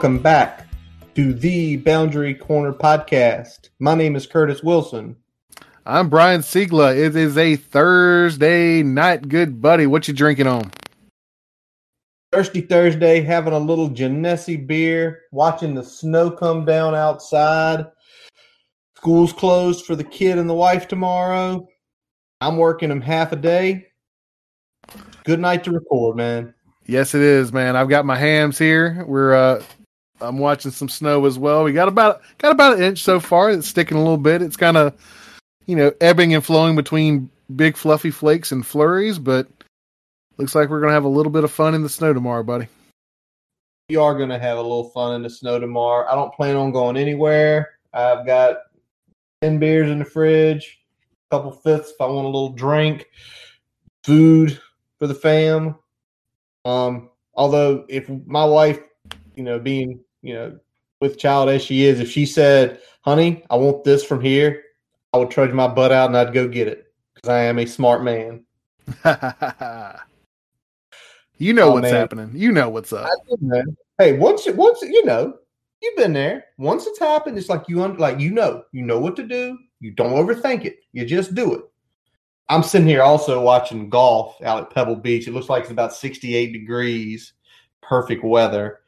Welcome back to the Boundary Corner podcast. My name is Curtis Wilson. I'm Brian Siegler. It is a Thursday night, good buddy. What you drinking on? Thirsty Thursday, having a little Genesee beer, watching the snow come down outside. School's closed for the kid and the wife tomorrow. I'm working them half a day. Good night to record, man. Yes, it is, man. I've got my hams here. We're uh I'm watching some snow as well. We got about got about an inch so far. It's sticking a little bit. It's kind of you know ebbing and flowing between big fluffy flakes and flurries, but looks like we're gonna have a little bit of fun in the snow tomorrow, buddy. We are gonna have a little fun in the snow tomorrow. I don't plan on going anywhere. I've got ten beers in the fridge, a couple fifths if I want a little drink, food for the fam. Um, although if my wife, you know, being you know with child as she is, if she said, "Honey, I want this from here," I would trudge my butt out and I'd go get it because I am a smart man. you know Oh, what's man. happening. You know what's up. Hey, once it- once you know, you've been there. Once it's happened, it's like you un- like you know, you know what to do. You don't overthink it. You just do it. I'm sitting here also watching golf out at Pebble Beach. It looks like it's about 68 degrees, perfect weather.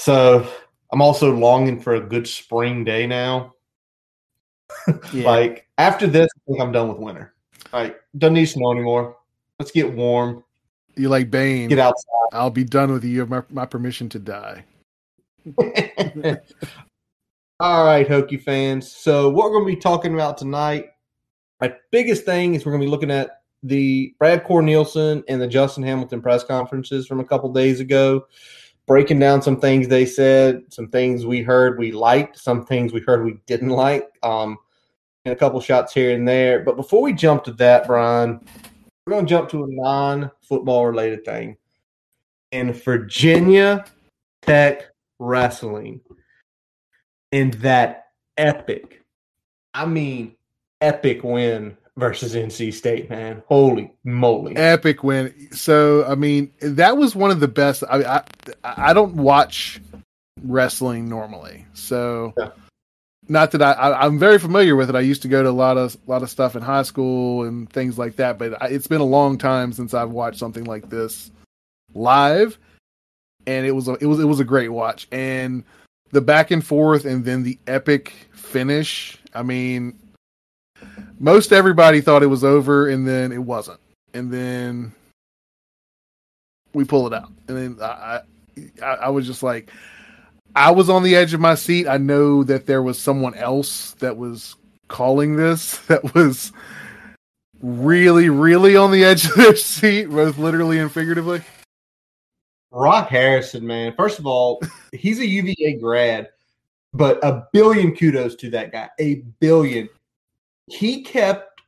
So I'm also longing for a good spring day now. Yeah. Like after this, I think I'm done with winter. Like doesn't need snow anymore. Let's get warm. you like Bane. Get outside. I'll be done with you. You have my, my permission to die. All right, Hokie fans. So, what we're going to be talking about tonight, my biggest thing is we're going to be looking at the Brad Cornelsen and the Justin Hamilton press conferences from a couple days ago, breaking down some things they said, some things we heard we liked, some things we heard we didn't like, um, and a couple shots here and there. But before we jump to that, Brian, we're going to jump to a non football related thing. In Virginia Tech Wrestling in that epic, I mean, epic win versus NC State, man. Holy moly. Epic win. So I mean, that was one of the best. I I, I don't watch wrestling normally, so Yeah. not that I, I I'm very familiar with it. I used to go to a lot of a lot of stuff in high school and things like that, but I, it's been a long time since I've watched something like this live, and it was a, it was it was a great watch and the back and forth and then the epic finish. I mean, most everybody thought it was over, and then it wasn't, and then we pull it out, and then I, I, I was just like, I was on the edge of my seat. I know that there was someone else that was calling this that was really, really on the edge of their seat, both literally and figuratively. Rock Harrison, man. First of all, he's a UVA grad, but a billion kudos to that guy. A billion. He kept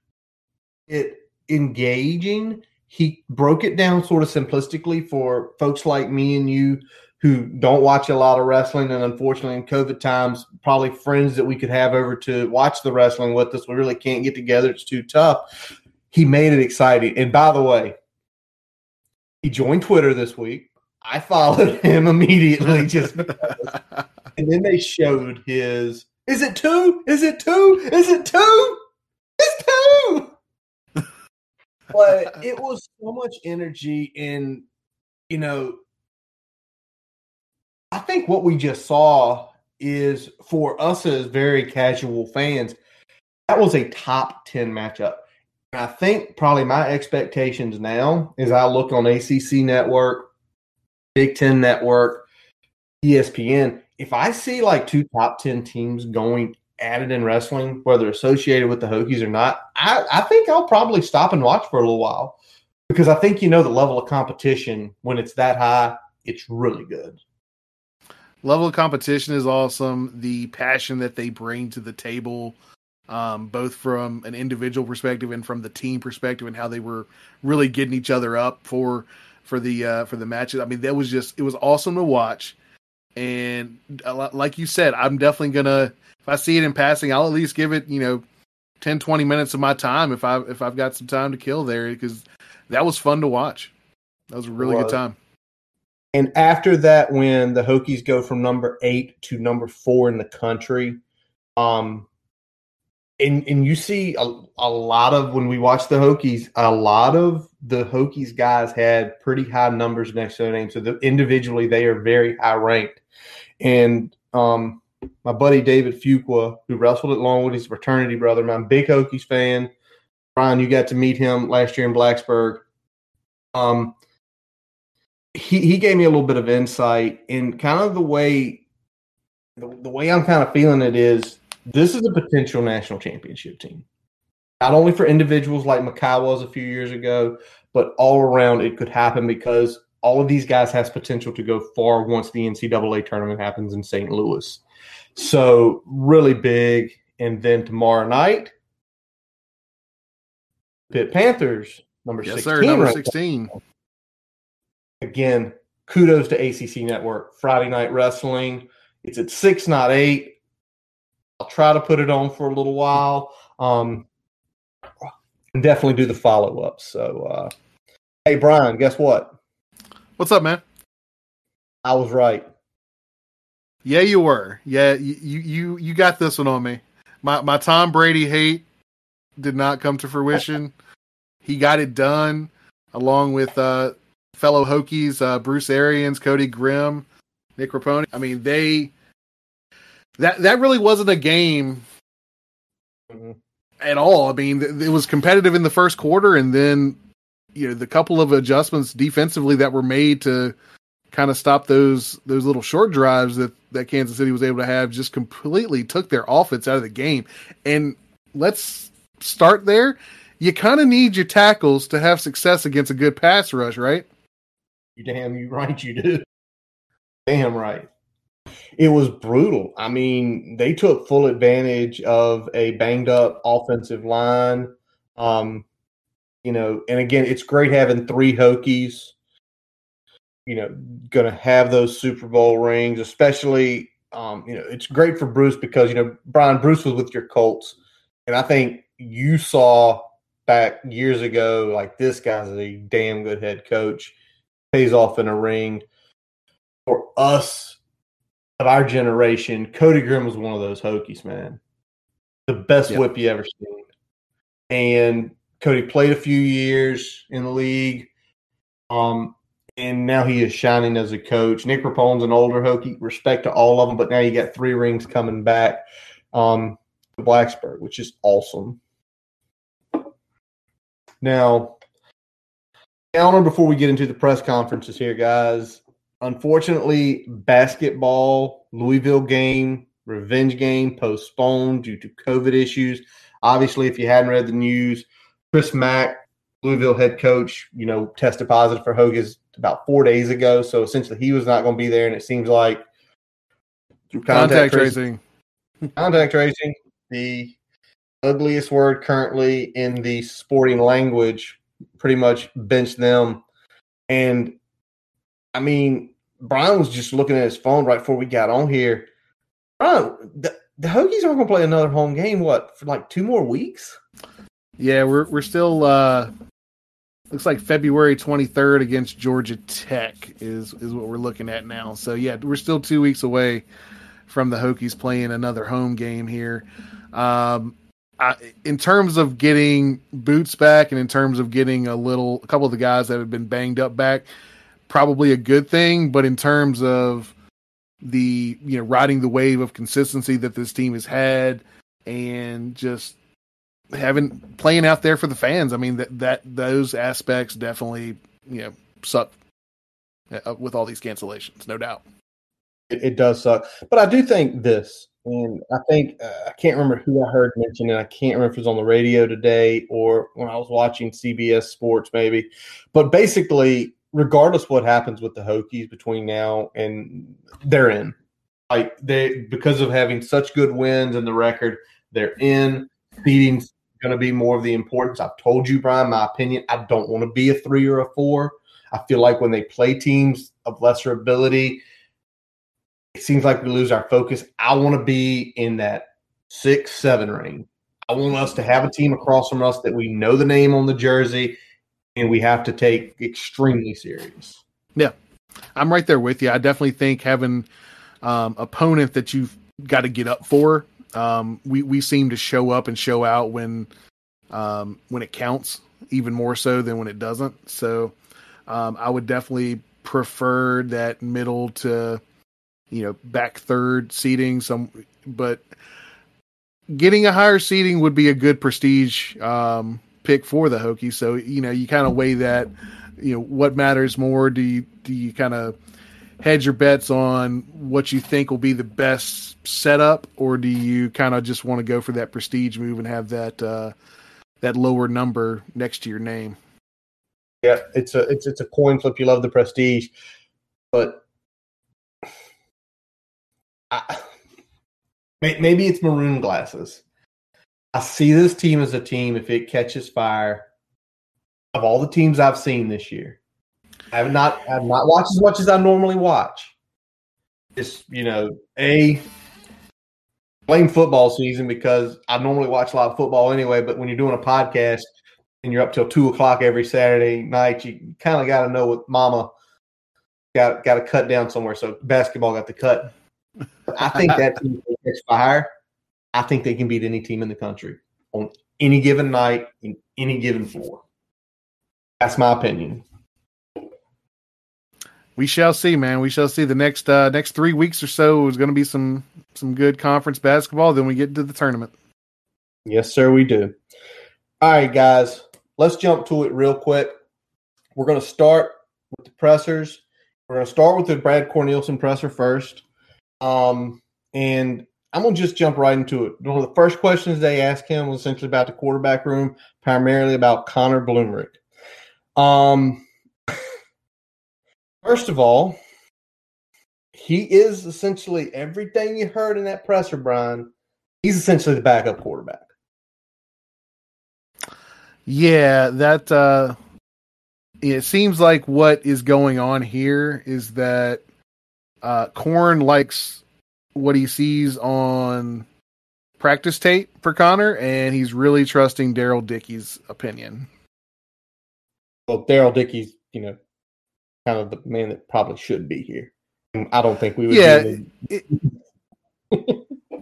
it engaging. He broke it down sort of simplistically for folks like me and you who don't watch a lot of wrestling. And unfortunately, in COVID times, probably friends that we could have over to watch the wrestling with us. We really can't get together. It's too tough. He made it exciting. And by the way, he joined Twitter this week. I followed him immediately just because. And then they showed his Is it two? Is it two? Is it two? It's two. But it was so much energy and you know I think what we just saw is for us as very casual fans, that was a top 10 matchup. And I think probably my expectations now is I look on ACC Network, Big Ten Network, ESPN. If I see like two top 10 teams going it in wrestling, whether associated with the Hokies or not, I, I think I'll probably stop and watch for a little while because I think you know the level of competition when it's that high, it's really good. level of competition is awesome. The passion that they bring to the table, um, both from an individual perspective and from the team perspective, and how they were really getting each other up for for the uh, for the matches. I mean, that was just it was awesome to watch. And uh, like you said, I'm definitely gonna if I see it in passing, I'll at least give it you know 10, 20 minutes of my time if I if I've got some time to kill there because that was fun to watch. That was a really good time. And after that, when the Hokies go from number eight to number four in the country, um, and and you see a, a lot of when we watch the Hokies, a lot of the Hokies guys had pretty high numbers next to their name. So the, individually, they are very high ranked. And um, my buddy David Fuqua, who wrestled at Longwood, he's a fraternity brother. I'm a big Hokies fan. Brian, you got to meet him last year in Blacksburg. Um, he he gave me a little bit of insight in kind of the way the, the way I'm kind of feeling it is this is a potential national championship team. Not only for individuals like Mekhi was a few years ago, but all around it could happen because all of these guys has potential to go far once the NCAA tournament happens in St. Louis. So really big. And then tomorrow night, Pitt Panthers, number yes, 16. Sir, number right 16. Again, kudos to ACC Network. Friday Night Wrestling. It's at 6, not 8. I'll try to put it on for a little while. Um, and definitely do the follow up. So, uh, hey, Brian, guess what? What's up, man? I was right. Yeah, you were. Yeah, you you you got this one on me. My my Tom Brady hate did not come to fruition. He got it done along with uh, fellow Hokies, uh, Bruce Arians, Cody Grimm, Nick Rapone. I mean, they that that really wasn't a game Mhm. at all. I mean, th- it was competitive in the first quarter, and then you know the couple of adjustments defensively that were made to kind of stop those those little short drives that that Kansas City was able to have just completely took their offense out of the game. And let's start there. You kind of need your tackles to have success against a good pass rush, right? You damn you right you do. Damn right. It was brutal. I mean, they took full advantage of a banged up offensive line. Um, you know, and again, it's great having three Hokies, you know, gonna have those Super Bowl rings, especially um, you know, it's great for Bruce because, you know, Brian Bruce was with your Colts. And I think you saw back years ago, like this guy's a damn good head coach pays off in a ring. For us of our generation, Cody Grimm was one of those Hokies, man. The best Yep. whip you ever seen. And Cody played a few years in the league. Um, and now he is shining as a coach. Nick Rapone's an older Hokie, respect to all of them, but now you got three rings coming back um, to Blacksburg, which is awesome. Now, calendar before we get into the press conferences here, guys. Unfortunately, basketball, Louisville game, revenge game postponed due to COVID issues. Obviously, if you hadn't read the news, Chris Mack, Louisville head coach, you know, tested positive for Hogan's about four days ago. So essentially, he was not going to be there, and it seems like through Contact, tracing- tracing. contact tracing, the ugliest word currently in the sporting language, pretty much benched them. And I mean, Brian was just looking at his phone right before we got on here. Brian, the, the Hokies aren't going to play another home game, what, for like two more weeks? Yeah, we're we're still uh looks like February 23rd against Georgia Tech is is what we're looking at now. So yeah, we're still 2 weeks away from the Hokies playing another home game here. Um I, in terms of getting boots back and in terms of getting a little a couple of the guys that have been banged up back, probably a good thing, but in terms of the you know riding the wave of consistency that this team has had and just having playing out there for the fans. I mean that that those aspects definitely you know suck uh, with all these cancellations, no doubt. It, it does suck. But I do think this, and I think, uh, I can't remember who I heard mention it. I can't remember if it was on the radio today or when I was watching CBS Sports, maybe. But basically, regardless what happens with the Hokies between now and they're in. Like they because of having such good wins and the record, they're in. Seeding's going to be more of the importance. I've told you, Brian, my opinion. I don't want to be a three or a four. I feel like when they play teams of lesser ability, it seems like we lose our focus. I want to be in that six, seven range. I want us to have a team across from us that we know the name on the jersey we have to take extremely serious. Yeah, I'm right there with you. I definitely think having um, opponent that you've got to get up for. Um, we we seem to show up and show out when um, when it counts, even more so than when it doesn't. So um, I would definitely prefer that middle to you know back third seating. Some, but getting a higher seating would be a good prestige um, pick for the Hokies. So you know you kind of weigh that. You know what matters more? Do you do you kind of hedge your bets on what you think will be the best setup, or do you kind of just want to go for that prestige move and have that uh, that lower number next to your name? Yeah, it's a it's it's a coin flip. You love the prestige, but I, maybe it's maroon glasses. I see this team as a team if it catches fire. Of all the teams I've seen this year, I have not I have not watched as much as I normally watch. It's you know, a blame football season because I normally watch a lot of football anyway. But when you're doing a podcast and you're up till two o'clock every Saturday night, you kind of got to know what Mama got got to cut down somewhere. So basketball got the cut. I think that team catch fire. I think they can beat any team in the country on any given night in any given floor. That's my opinion we shall see, man. We shall see. The next uh, next three weeks or so is going to be some some good conference basketball. Then we get into the tournament. Yes, sir, we do. All right, guys, let's jump to it real quick. We're going to start with the pressers. We're going to start with the Brad Cornelsen presser first, um, and I'm to just jump right into it. One of the first questions they asked him was essentially about the quarterback room, primarily about Connor Blumrick. Um, First of all, he is essentially everything you heard in that presser, Brian. He's essentially the backup quarterback. Yeah, that uh it seems like what is going on here is that uh Corn likes what he sees on practice tape for Connor, and he's really trusting Daryl Dickey's opinion. Well, Daryl Dickey's, you know, kind of the man that probably should be here. I don't think we would. Yeah.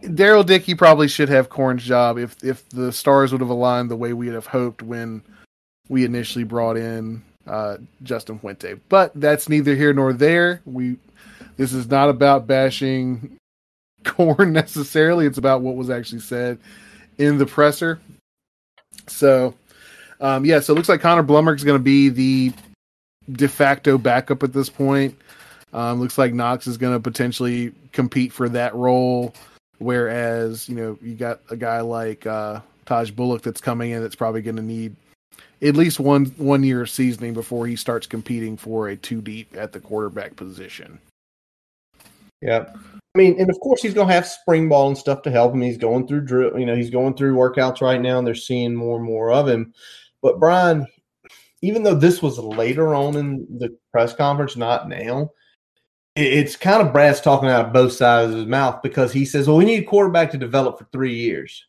Daryl Dickey probably should have Corn's job if if the stars would have aligned the way we would have hoped when we initially brought in uh, Justin Fuente. But that's neither here nor there. We this is not about bashing Corn necessarily. It's about what was actually said in the presser. So, um, yeah. So it looks like Connor Blumrick is going to be the de facto backup at this point. Um, looks like Knox is going to potentially compete for that role, whereas you know you got a guy like uh, Tahj Bullock that's coming in that's probably going to need at least one one year of seasoning before he starts competing for a two deep at the quarterback position. Yeah. I mean, and of course he's gonna have spring ball and stuff to help him. He's going through drill, you know, he's going through workouts right now, and they're seeing more and more of him. But Brian, even though this was later on in the press conference, not now, it's kind of Brad's talking out of both sides of his mouth because he says, well, we need a quarterback to develop for three years.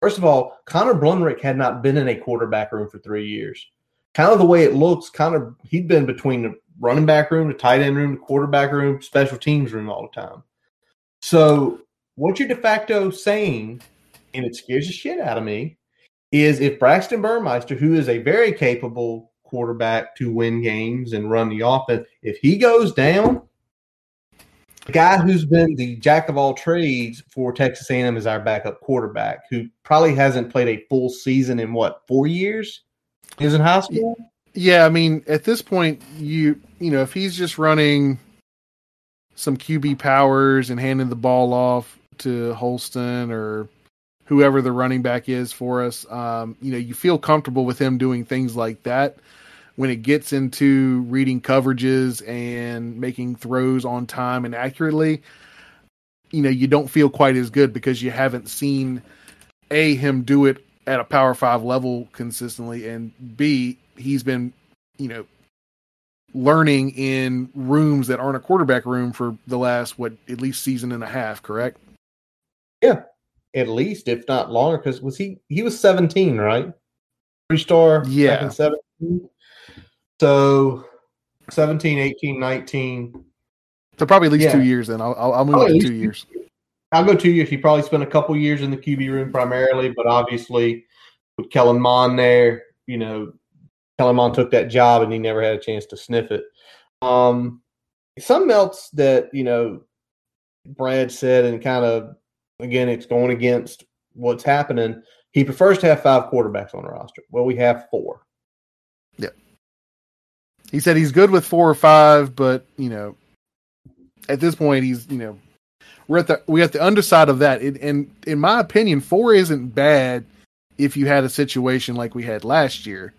First of all, Connor Blumrick had not been in a quarterback room for three years. Kind of the way it looks, kind of he'd been between running back room, the tight end room, the quarterback room, special teams room all the time. So what you're de facto saying, and it scares the shit out of me, is if Braxton Burmeister, who is a very capable quarterback to win games and run the offense, if he goes down, the guy who's been the jack of all trades for Texas A&M is our backup quarterback, who probably hasn't played a full season in what four years? He's in high school. Yeah, I mean, at this point, you you know, if he's just running some QB powers and handing the ball off to Holston or whoever the running back is for us. Um, you know, you feel comfortable with him doing things like that. When it gets into reading coverages and making throws on time and accurately, you know, you don't feel quite as good because you haven't seen a him do it at a power five level consistently, and b he's been, you know, learning in rooms that aren't a quarterback room for the last what at least season and a half. Correct? Yeah, at least, if not longer, because was he he was 17, right? Three star, yeah, 17. So 17, 18, 19. So probably at least Yeah. two years. Then I'll I'll, I'll move it at to two years. I'll go two years. He probably spent a couple years in the QB room primarily, but obviously with Kellen Mond there, you know, Kellen Mond took that job and he never had a chance to sniff it. Um, something else that you know Brad said, and kind of again, it's going against what's happening. He prefers to have five quarterbacks on the roster. Well, we have four. Yeah. He said he's good with four or five, but you know, at this point, he's you know, we're at the we're at the underside of that. It, and in my opinion, four isn't bad if you had a situation like we had last year.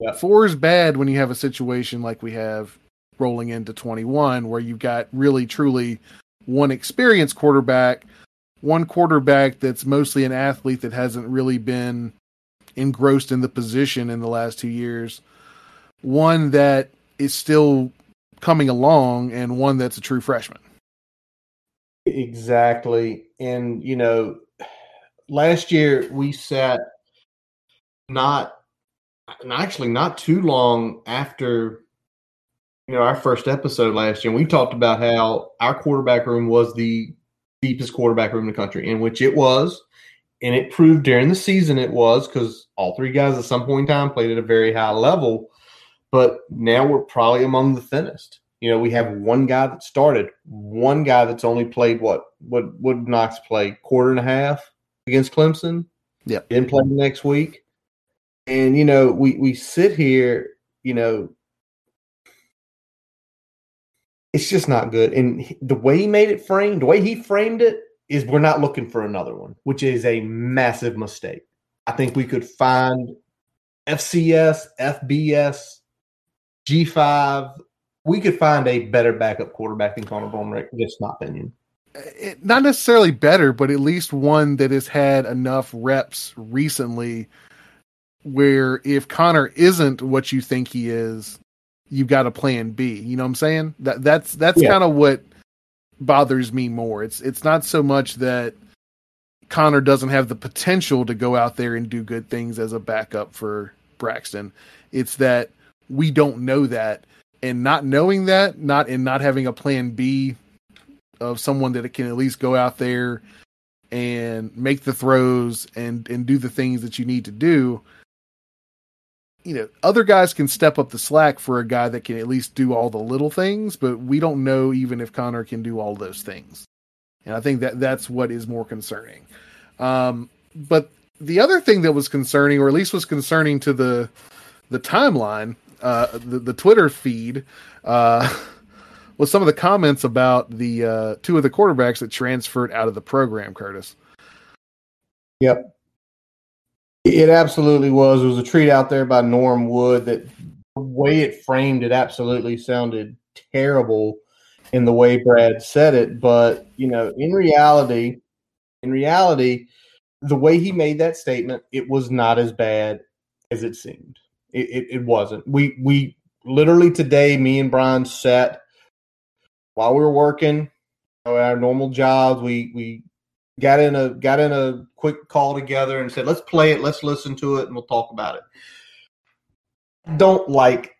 Yeah. Four is bad when you have a situation like we have rolling into 21, where you've got really truly one experienced quarterback, one quarterback that's mostly an athlete that hasn't really been engrossed in the position in the last two years, one that is still coming along, and one that's a true freshman. Exactly. And, you know, last year we sat not, and actually not too long after, you know, our first episode last year. We talked about how our quarterback room was the deepest quarterback room in the country, in which it was. And it proved during the season it was because all three guys at some point in time played at a very high level. But now we're probably among the thinnest. You know, we have one guy that started, one guy that's only played what what would Knox play quarter and a half against Clemson. Yeah, Didn't play next week. And you know, we we sit here, you know, it's just not good. And the way he made it framed, the way he framed it is we're not looking for another one, which is a massive mistake. I think we could find FCS, FBS, G5. We could find a better backup quarterback than Connor Bowman. Just my opinion. it, not necessarily better, but at least one that has had enough reps recently where if Connor isn't what you think he is, you've got a plan B. You know what I'm saying? That that's that's Yeah. kind of what bothers me more. It's it's not so much that Connor doesn't have the potential to go out there and do good things as a backup for Braxton. It's that we don't know that and not knowing that, not and not having a plan B of someone that can at least go out there and make the throws and and do the things that you need to do you know other guys can step up the slack for a guy that can at least do all the little things but we don't know even if connor can do all those things and i think that that's what is more concerning um but the other thing that was concerning or at least was concerning to the the timeline uh the, the twitter feed uh was some of the comments about the uh, two of the quarterbacks that transferred out of the program, Curtis. Yep. It absolutely was. It was a treat out there by Norm Wood that the way it framed it absolutely sounded terrible in the way Brad said it. But, you know, in reality, in reality, the way he made that statement, it was not as bad as it seemed. It, it, it wasn't. We we literally today, me and Brian sat while we were working our normal jobs. We we got in a got in a quick call together and said, "Let's play it. Let's listen to it, and we'll talk about it." Don't like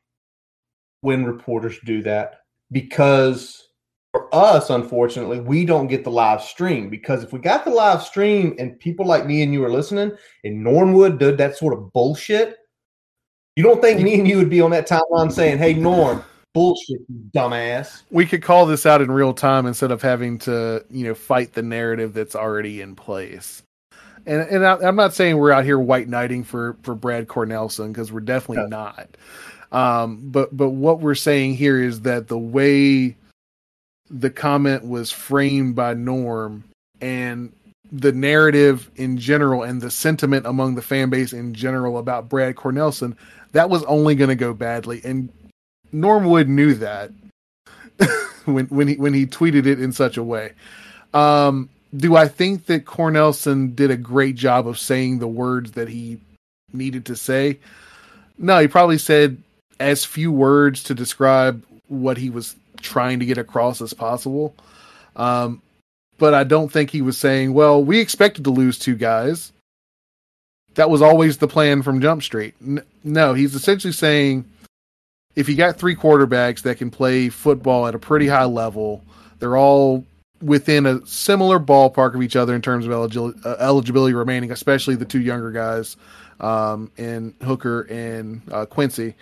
when reporters do that because for us, unfortunately, we don't get the live stream. Because if we got the live stream and people like me and you are listening, and Norm Wood did that sort of bullshit, you don't think me and you would be on that timeline saying, "Hey, Norm, bullshit, you dumbass." We could call this out in real time instead of having to, you know, fight the narrative that's already in place. And and I, I'm not saying we're out here white knighting for for Brad Cornelsen because we're definitely No. not. Um, but but what we're saying here is that the way the comment was framed by Norm and the narrative in general and the sentiment among the fan base in general about Brad Cornelsen, that was only going to go badly. And Norm Wood knew that when when he when he tweeted it in such a way. Um, do I think that Cornelsen did a great job of saying the words that he needed to say? No, he probably said as few words to describe what he was trying to get across as possible. Um, but I don't think he was saying, "Well, we expected to lose two guys." That was always the plan from Jump Street. No, he's essentially saying if you got three quarterbacks that can play football at a pretty high level, they're all within a similar ballpark of each other in terms of eligibility, uh, eligibility remaining, especially the two younger guys um, in Hooker and uh, Quincy.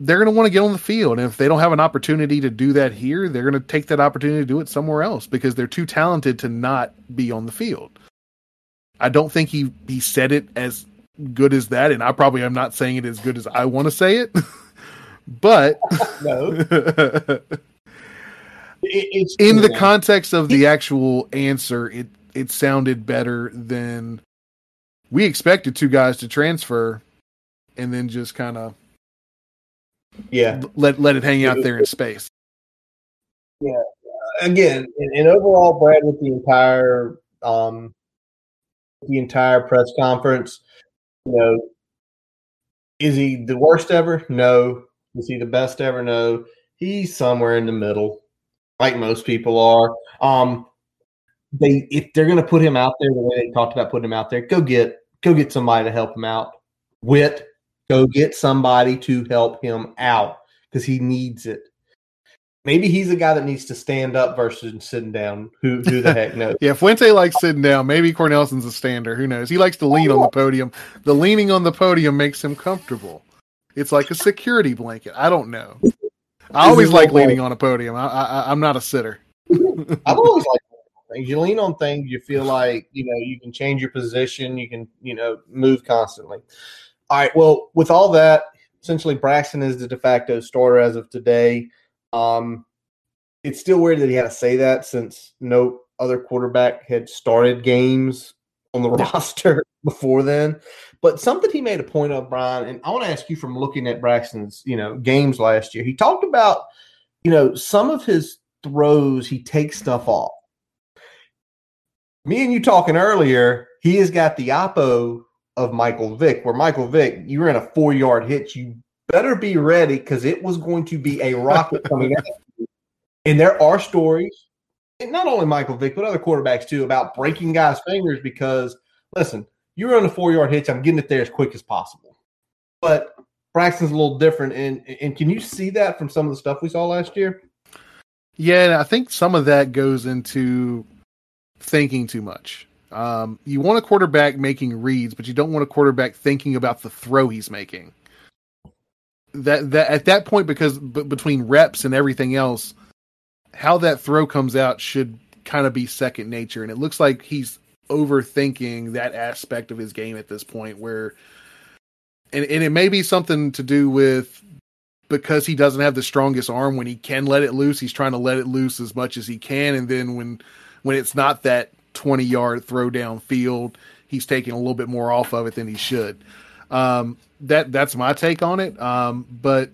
They're going to want to get on the field, and if they don't have an opportunity to do that here, they're going to take that opportunity to do it somewhere else because they're too talented to not be on the field. I don't think he he said it as good as that, and I probably am not saying it as good as I want to say it. but no, it's in the context of the actual answer, it it sounded better than we expected two guys to transfer and then just kind of yeah let let it hang out there in space. Yeah, again, and, and overall, Brad, with the entire um, the entire press conference, you know, is he the worst ever? No. Is he the best ever? No. He's somewhere in the middle, like most people are. Um, they if they're going to put him out there the way they talked about putting him out there, go get go get somebody to help him out. Wit, go get somebody to help him out because he needs it. Maybe he's a guy that needs to stand up versus sitting down. Who who the heck knows? yeah, Fuente likes sitting down. Maybe Cornelsen's a stander. Who knows? He likes to lean on the podium. The leaning on the podium makes him comfortable. It's like a security blanket. I don't know. I always like leaning on a podium. I, I, I'm not a sitter. I've always liked things. You lean on things, you feel like you know you can change your position. You can you know move constantly. All right. Well, with all that, essentially Braxton is the de facto starter as of today. Um, it's still weird that he had to say that since no other quarterback had started games on the roster before then. But something he made a point of, Brian, and I want to ask you from looking at Braxton's, you know, games last year. He talked about, you know, some of his throws, he takes stuff off. Me and you talking earlier, he has got the oppo of Michael Vick, where Michael Vick, you were in a four yard hitch, You better be ready because it was going to be a rocket coming out. And there are stories, not only Michael Vick, but other quarterbacks too, about breaking guys' fingers because, listen, you're on a four yard hitch. I'm getting it there as quick as possible. But Braxton's a little different. And, and can you see that from some of the stuff we saw last year? Yeah, I think some of that goes into thinking too much. Um, you want a quarterback making reads, but you don't want a quarterback thinking about the throw he's making. That that at that point, because b- between reps and everything else, how that throw comes out should kind of be second nature. And it looks like he's overthinking that aspect of his game at this point where and, and it may be something to do with because he doesn't have the strongest arm when he can let it loose he's trying to let it loose as much as he can. And then when when it's not that 20 yard throw down field he's taking a little bit more off of it than he should. Um, that that's my take on it. Um, but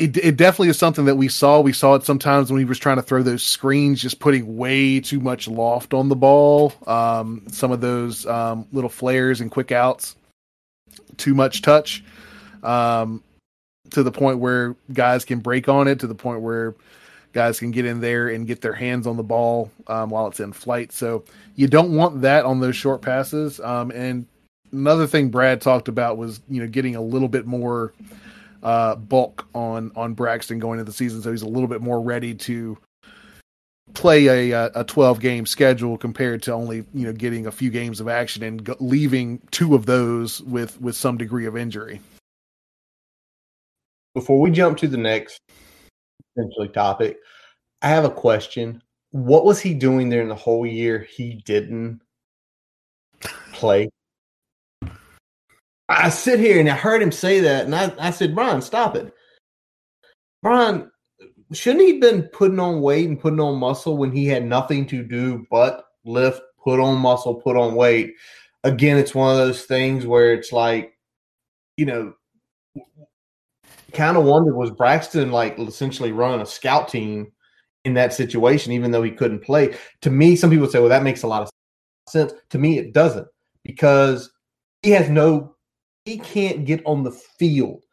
it, it definitely is something that we saw. We saw it sometimes when he was trying to throw those screens, just putting way too much loft on the ball. Um, some of those um, little flares and quick outs, too much touch, um, to the point where guys can break on it. To the point where guys can get in there and get their hands on the ball um, while it's in flight. So you don't want that on those short passes. Um, and another thing Brad talked about was you know getting a little bit more uh, bulk on on Braxton going into the season, so he's a little bit more ready to play a a 12 game schedule compared to only you know getting a few games of action and leaving two of those with with some degree of injury. Before we jump to the next essentially topic, I have a question. What was he doing there in the whole year he didn't play? I sit here and I heard him say that, and I, I said, Brian, stop it. Brian, shouldn't he have been putting on weight and putting on muscle when he had nothing to do but lift, put on muscle, put on weight? Again, it's one of those things where it's like, you know, kind of wondered was Braxton like essentially running a scout team in that situation, even though he couldn't play? To me, some people say, well, that makes a lot of sense. To me, it doesn't because he has no he can't get on the field.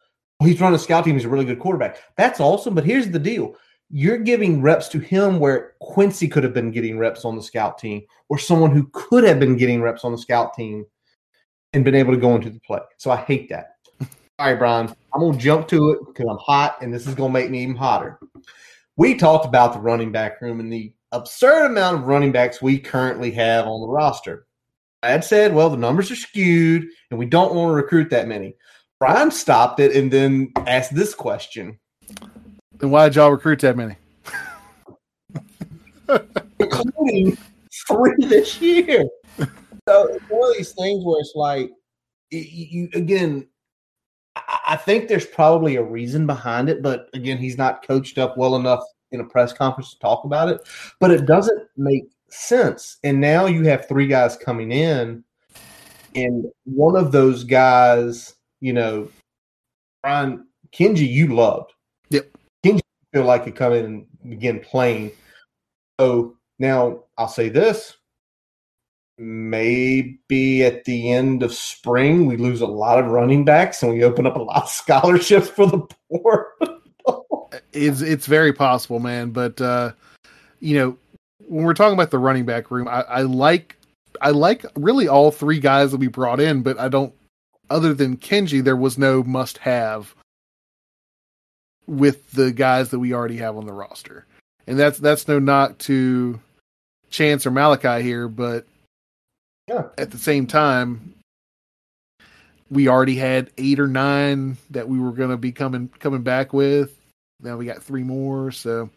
He's running a scout team. He's a really good quarterback. That's awesome. But here's the deal you're giving reps to him where Quincy could have been getting reps on the scout team, or someone who could have been getting reps on the scout team and been able to go into the play. So I hate that. All right, Brian, I'm going to jump to it because I'm hot and this is going to make me even hotter. We talked about the running back room and the absurd amount of running backs we currently have on the roster. Brad said, well, the numbers are skewed and we don't want to recruit that many. Brian stopped it and then asked this question. Then why did y'all recruit that many? Including three this year. So it's one of these things where it's like, you, you again, I, I think there's probably a reason behind it, but again, he's not coached up well enough in a press conference to talk about it. But it doesn't make sense. And now you have three guys coming in, and one of those guys, you know, Brian Kenji, you loved. Yep. Kenji feel like could come in and begin playing. So now I'll say this. Maybe at the end of spring we lose a lot of running backs and we open up a lot of scholarships for the poor. it's it's very possible, man. But uh, you know, when we're talking about the running back room, I, I like I like really all three guys that we brought in, but I don't. Other than Kenji, there was no must have with the guys that we already have on the roster, and that's that's no knock to Chance or Malachi here, but yeah. at the same time, we already had eight or nine that we were going to be coming coming back with. Now we got three more, so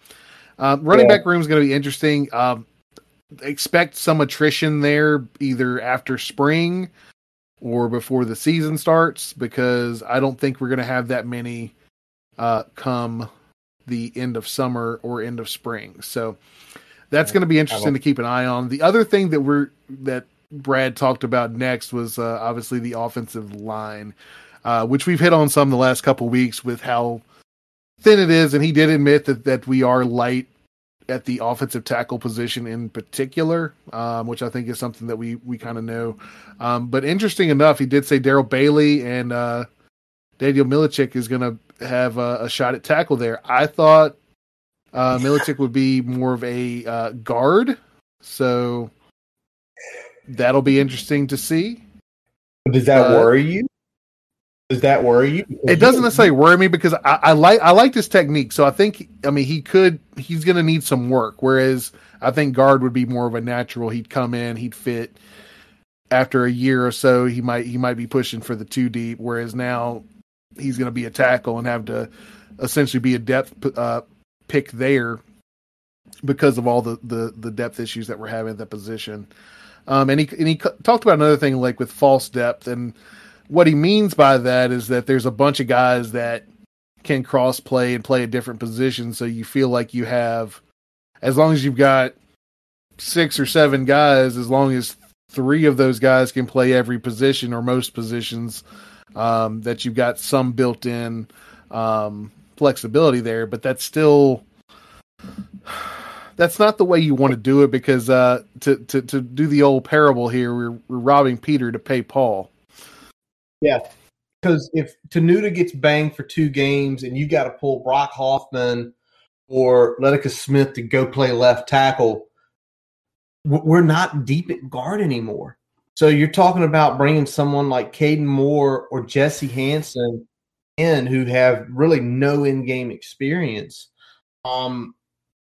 um, running yeah. back room is going to be interesting. Um, expect some attrition there, either after spring or before the season starts, because I don't think we're going to have that many uh, come the end of summer or end of spring. So that's going to be interesting to keep an eye on. The other thing that we're that Brad talked about next was uh, obviously the offensive line, uh, which we've hit on some the last couple weeks with how thin it is, and he did admit that that we are light at the offensive tackle position in particular, um, which I think is something that we we kind of know. Um, but interesting enough, he did say Daryl Bailey and uh, Daniel Milicic is going to have a, a, shot at tackle there. I thought uh, Milicic would be more of a uh, guard, so that'll be interesting to see. Does that uh, worry you? Does that worry you? It doesn't necessarily worry me because I, I like I like this technique. So I think I mean he could he's going to need some work. Whereas I think guard would be more of a natural. He'd come in, he'd fit. After a year or so, he might he might be pushing for the two deep. Whereas now he's going to be a tackle and have to essentially be a depth uh, pick there because of all the, the the depth issues that we're having at that position. Um, and he and he talked about another thing like with false depth and what he means by that is that there's a bunch of guys that can cross play and play a different position. So you feel like you have, as long as you've got six or seven guys, as long as three of those guys can play every position or most positions, um, that you've got some built in um, flexibility there. But that's still. That's not the way you want to do it because uh, to, to to do the old parable here, we're, we're robbing Peter to pay Paul. Yeah. Because if Tenuta gets banged for two games and you got to pull Brock Hoffman or Lecitus Smith to go play left tackle, we're not deep at guard anymore. So you're talking about bringing someone like Caden Moore or Jesse Hanson in who have really no in-game experience. Um,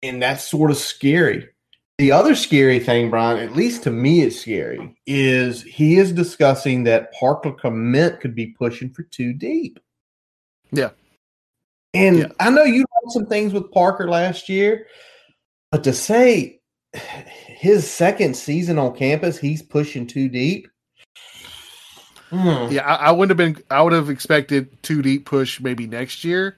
and that's sort of scary. The other scary thing, Brian, at least to me, it's scary, is he is discussing that Parker Clement could be pushing for two deep. Yeah. And yeah. I know you had some things with Parker last year, but to say his second season on campus, he's pushing too deep. Hmm. Yeah, I, I would have been. I would have expected two deep push maybe next year.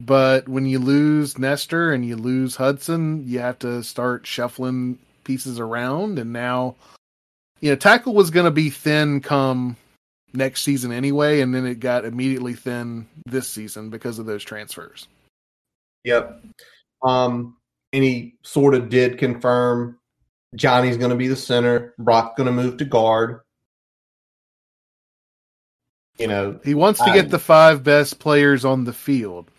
But when you lose Nestor and you lose Hudson, you have to start shuffling pieces around. And now, you know, tackle was going to be thin come next season anyway, and then it got immediately thin this season because of those transfers. Yep. Um, and he sort of did confirm Johnny's going to be the center. Brock's going to move to guard. You know, he wants to I, get the five best players on the field.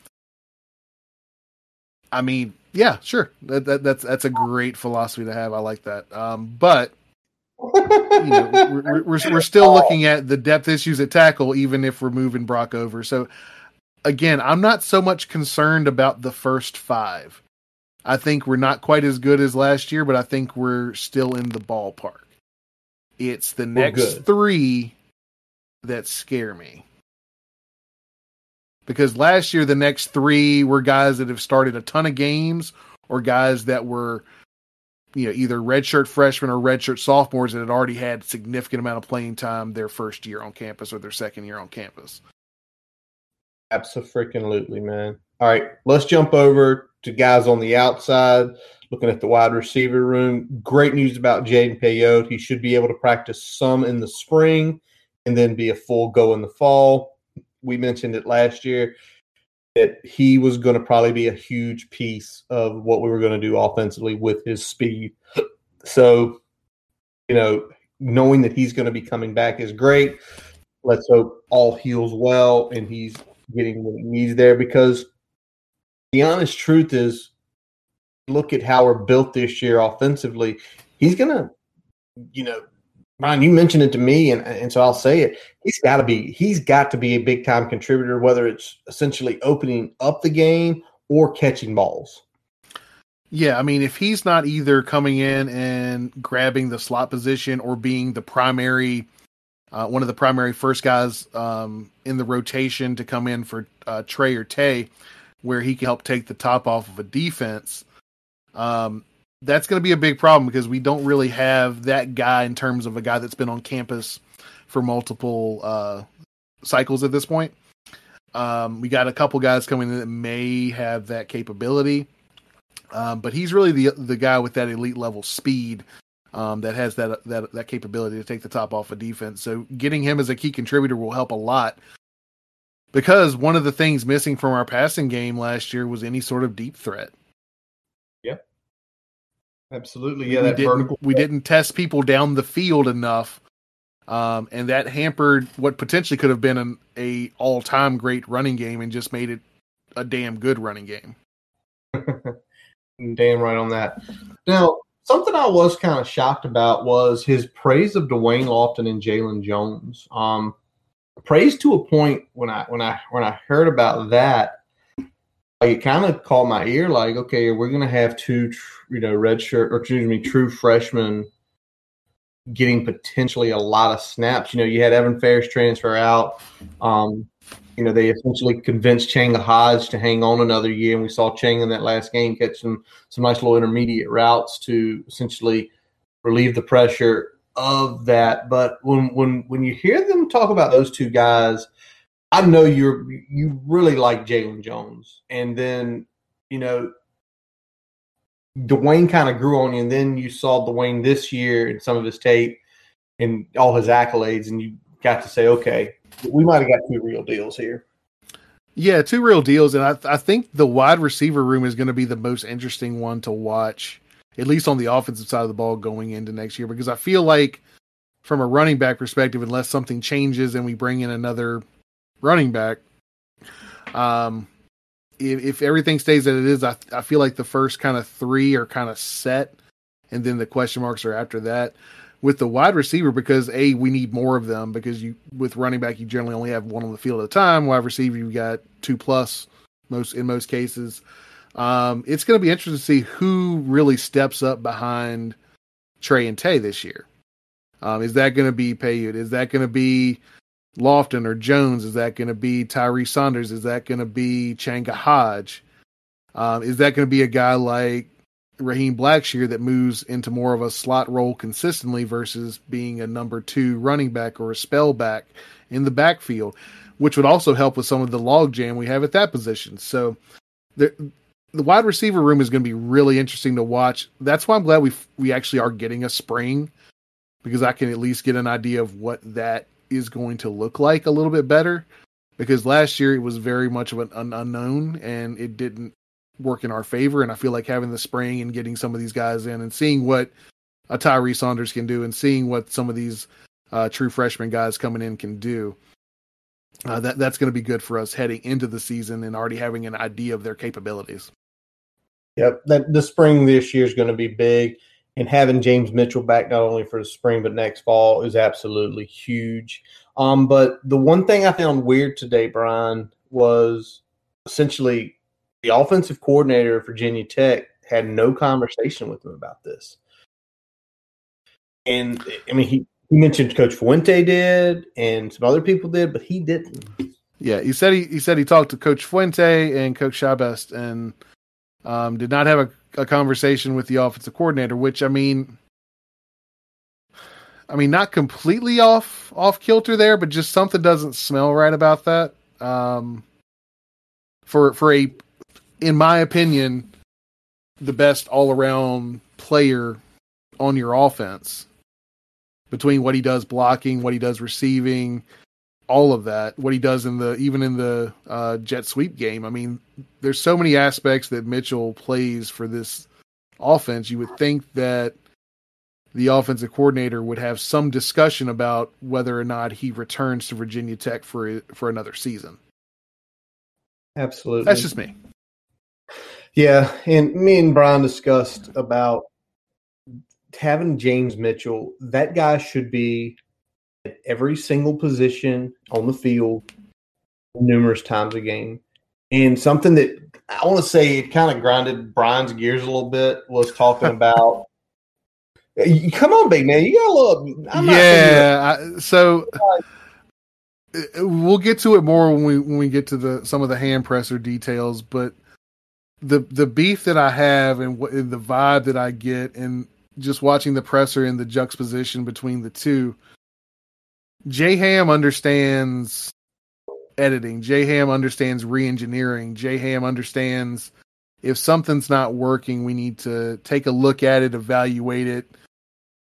I mean, yeah, sure. That, that, that's that's a great philosophy to have. I like that. Um, but you know, we're, we're, we're still looking at the depth issues at tackle, even if we're moving Brock over. So, again, I'm not so much concerned about the first five. I think we're not quite as good as last year, but I think we're still in the ballpark. It's the next three that scare me. Because last year, the next three were guys that have started a ton of games or guys that were you know either redshirt freshmen or redshirt sophomores that had already had significant amount of playing time their first year on campus or their second year on campus. Absolutely, man. All right, let's jump over to guys on the outside. Looking at the wide receiver room, great news about Jaden Payoute. He should be able to practice some in the spring and then be a full go in the fall. We mentioned it last year that he was going to probably be a huge piece of what we were going to do offensively with his speed. So, you know, knowing that he's going to be coming back is great. Let's hope all heals well and he's getting what he needs there because the honest truth is look at how we're built this year offensively. He's going to, you know, Ryan, you mentioned it to me, and, and so I'll say it. He's got to be he's got to be a big time contributor, whether it's essentially opening up the game or catching balls. Yeah, I mean, if he's not either coming in and grabbing the slot position or being the primary, uh, one of the primary first guys um, in the rotation to come in for uh, Trey or Tay, where he can help take the top off of a defense, um, that's going to be a big problem because we don't really have that guy in terms of a guy that's been on campus for multiple uh, cycles at this point. Um, we got a couple guys coming in that may have that capability, um, but he's really the the guy with that elite level speed um, that has that that that capability to take the top off a of defense. So getting him as a key contributor will help a lot. Because one of the things missing from our passing game last year was any sort of deep threat. Absolutely, yeah. We didn't, we didn't test people down the field enough, um, and that hampered what potentially could have been an a all time great running game, and just made it a damn good running game. damn right on that. Now, something I was kind of shocked about was his praise of Da'Wain Lofton and Jalen Jones. Um, praise to a point when I when I when I heard about that like it kind of caught my ear like okay we're gonna have two you know red shirt or excuse me true freshmen getting potentially a lot of snaps. You know you had evan fairs transfer out. Um, you know they essentially convinced changa hodge to hang on another year and we saw changa in that last game catch some some nice little intermediate routes to essentially relieve the pressure of that. But when when when you hear them talk about those two guys I know you're you really like Jalen Jones, and then you know Da'Wain kind of grew on you, and then you saw Da'Wain this year and some of his tape and all his accolades, and you got to say, okay, we might have got two real deals here. Yeah, two real deals, and I, I think the wide receiver room is going to be the most interesting one to watch, at least on the offensive side of the ball going into next year, because I feel like from a running back perspective, unless something changes and we bring in another running back. Um, if, if everything stays as it is, I, I feel like the first kind of three are kind of set, and then the question marks are after that. With the wide receiver, because a we need more of them because you with running back you generally only have one on the field at a time. Wide receiver you got two plus most in most cases. Um, it's going to be interesting to see who really steps up behind Trey and Tay this year. Um, is that going to be Payoute? Is that going to be Lofton or Jones? Is that going to be Tyree Saunders? Is that going to be Changa Hodge? Um, is that going to be a guy like Raheem Blackshear that moves into more of a slot role consistently versus being a number two running back or a spell back in the backfield, which would also help with some of the logjam we have at that position. So the the wide receiver room is going to be really interesting to watch. That's why I'm glad we we actually are getting a spring because I can at least get an idea of what that is going to look like a little bit better because last year it was very much of an, an unknown and it didn't work in our favor. And I feel like having the spring and getting some of these guys in and seeing what a Tyree Saunders can do and seeing what some of these uh, true freshman guys coming in can do. Uh, that that's going to be good for us heading into the season and already having an idea of their capabilities. Yep, that the spring this year is going to be big, and having James Mitchell back not only for the spring but next fall is absolutely huge. Um, but the one thing I found weird today, Brian, was essentially the offensive coordinator of Virginia Tech had no conversation with him about this. And I mean, he, he mentioned Coach Fuente did, and some other people did, but he didn't. Yeah, he said he, he said he talked to Coach Fuente and Coach Shibest and um, did not have a, a conversation with the offensive coordinator. Which I mean, I mean, not completely off off kilter there, but just something doesn't smell right about that. Um, for for a, in my opinion, the best all around player on your offense between what he does blocking, what he does receiving, all of that, what he does in the even in the uh, jet sweep game. I mean, there's so many aspects that Mitchell plays for this offense. You would think that the offensive coordinator would have some discussion about whether or not he returns to Virginia Tech for for another season. Absolutely, that's just me. Yeah, and me and Brian discussed about having James Mitchell. That guy should be at every single position on the field numerous times a game. And something that I want to say it kind of grinded Brian's gears a little bit was talking about. Come on, big man, you got a little. I'm yeah, I, so uh, we'll get to it more when we when we get to the some of the hand presser details. But the the beef that I have and, and the vibe that I get, and just watching the presser and the juxtaposition between the two. J Ham understands editing. J Ham understands re-engineering. J Ham understands if something's not working, we need to take a look at it, evaluate it,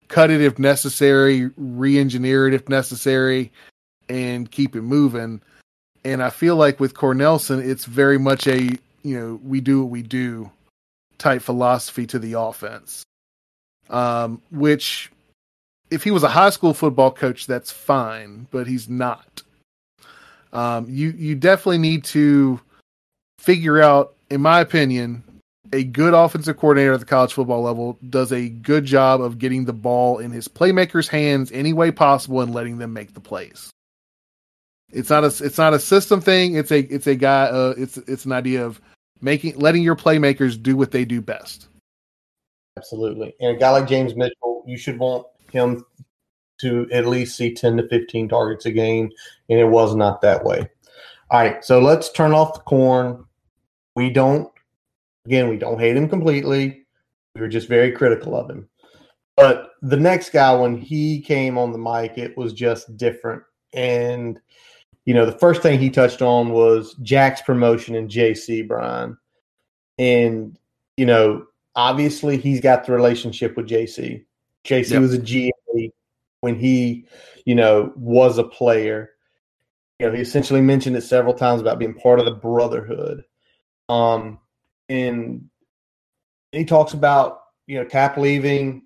cut it if necessary, re-engineer it if necessary, and keep it moving. And I feel like with Cornelsen, it's very much a you know we do what we do type philosophy to the offense um, which if he was a high school football coach, that's fine, but he's not. Um, you you definitely need to figure out, in my opinion, a good offensive coordinator at the college football level does a good job of getting the ball in his playmakers' hands any way possible and letting them make the plays. It's not a it's not a system thing. It's a it's a guy. Uh, it's it's an idea of making letting your playmakers do what they do best. Absolutely. And a guy like James Mitchell, you should want him to at least see 10 to 15 targets a game, and it was not that way. All right, so let's turn off the corn. We don't, again, we don't hate him completely. We were just very critical of him. But the next guy, when he came on the mic, it was just different. And, you know, the first thing he touched on was Jack's promotion and JC, Brian. And, you know, obviously he's got the relationship with JC. JC yep. was a GA when he, you know, was a player. You know, he essentially mentioned it several times about being part of the brotherhood. Um, and he talks about, you know, Cap leaving.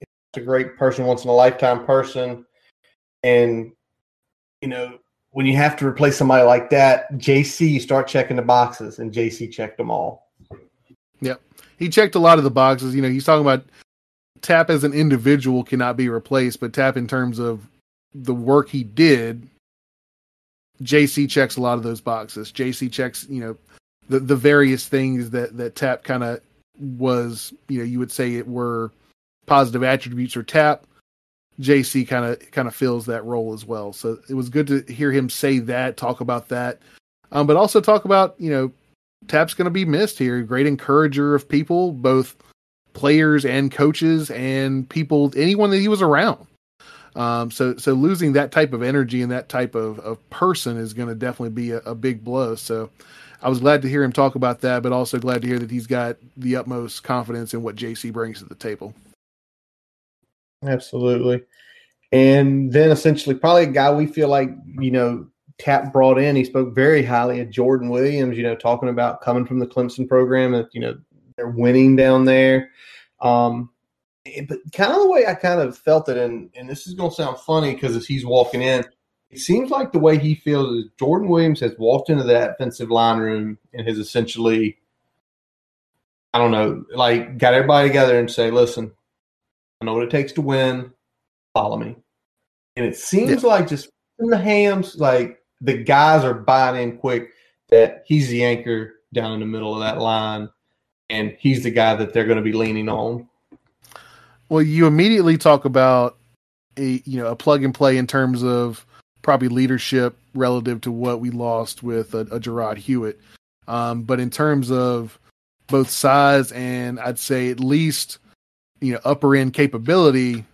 It's a great person, once in a lifetime person. And, you know, when you have to replace somebody like that, JC, you start checking the boxes, and JC checked them all. Yep he checked a lot of the boxes. You know, he's talking about Tap as an individual cannot be replaced, but Tap in terms of the work he did, JC checks a lot of those boxes. JC checks, you know, the the various things that that Tap kind of was, you know, you would say it were positive attributes for Tap. JC kind of kind of fills that role as well. So it was good to hear him say that, talk about that, um, but also talk about you know Tap's going to be missed here. Great encourager of people, both players and coaches and people, anyone that he was around. Um, so, so losing that type of energy and that type of, of person is going to definitely be a, a, big blow. So, I was glad to hear him talk about that, but also glad to hear that he's got the utmost confidence in what JC brings to the table. Absolutely. And then essentially, probably a guy we feel like, you know, Tap brought in, he spoke very highly of Jordan Williams, you know, talking about coming from the Clemson program and, you know, they're winning down there. Um, but kind of the way I kind of felt it, and, and this is going to sound funny because as he's walking in, it seems like the way he feels is Jordan Williams has walked into that offensive line room and has essentially, I don't know, like got everybody together and say, listen, I know what it takes to win. Follow me. And it seems yeah. like just in the hams, like the guys are buying in quick that he's the anchor down in the middle of that line, and he's the guy that they're going to be leaning on. Well, you immediately talk about a you know a plug and play in terms of probably leadership relative to what we lost with a, a Jarrod Hewitt, um, but in terms of both size and I'd say at least you know upper end capability,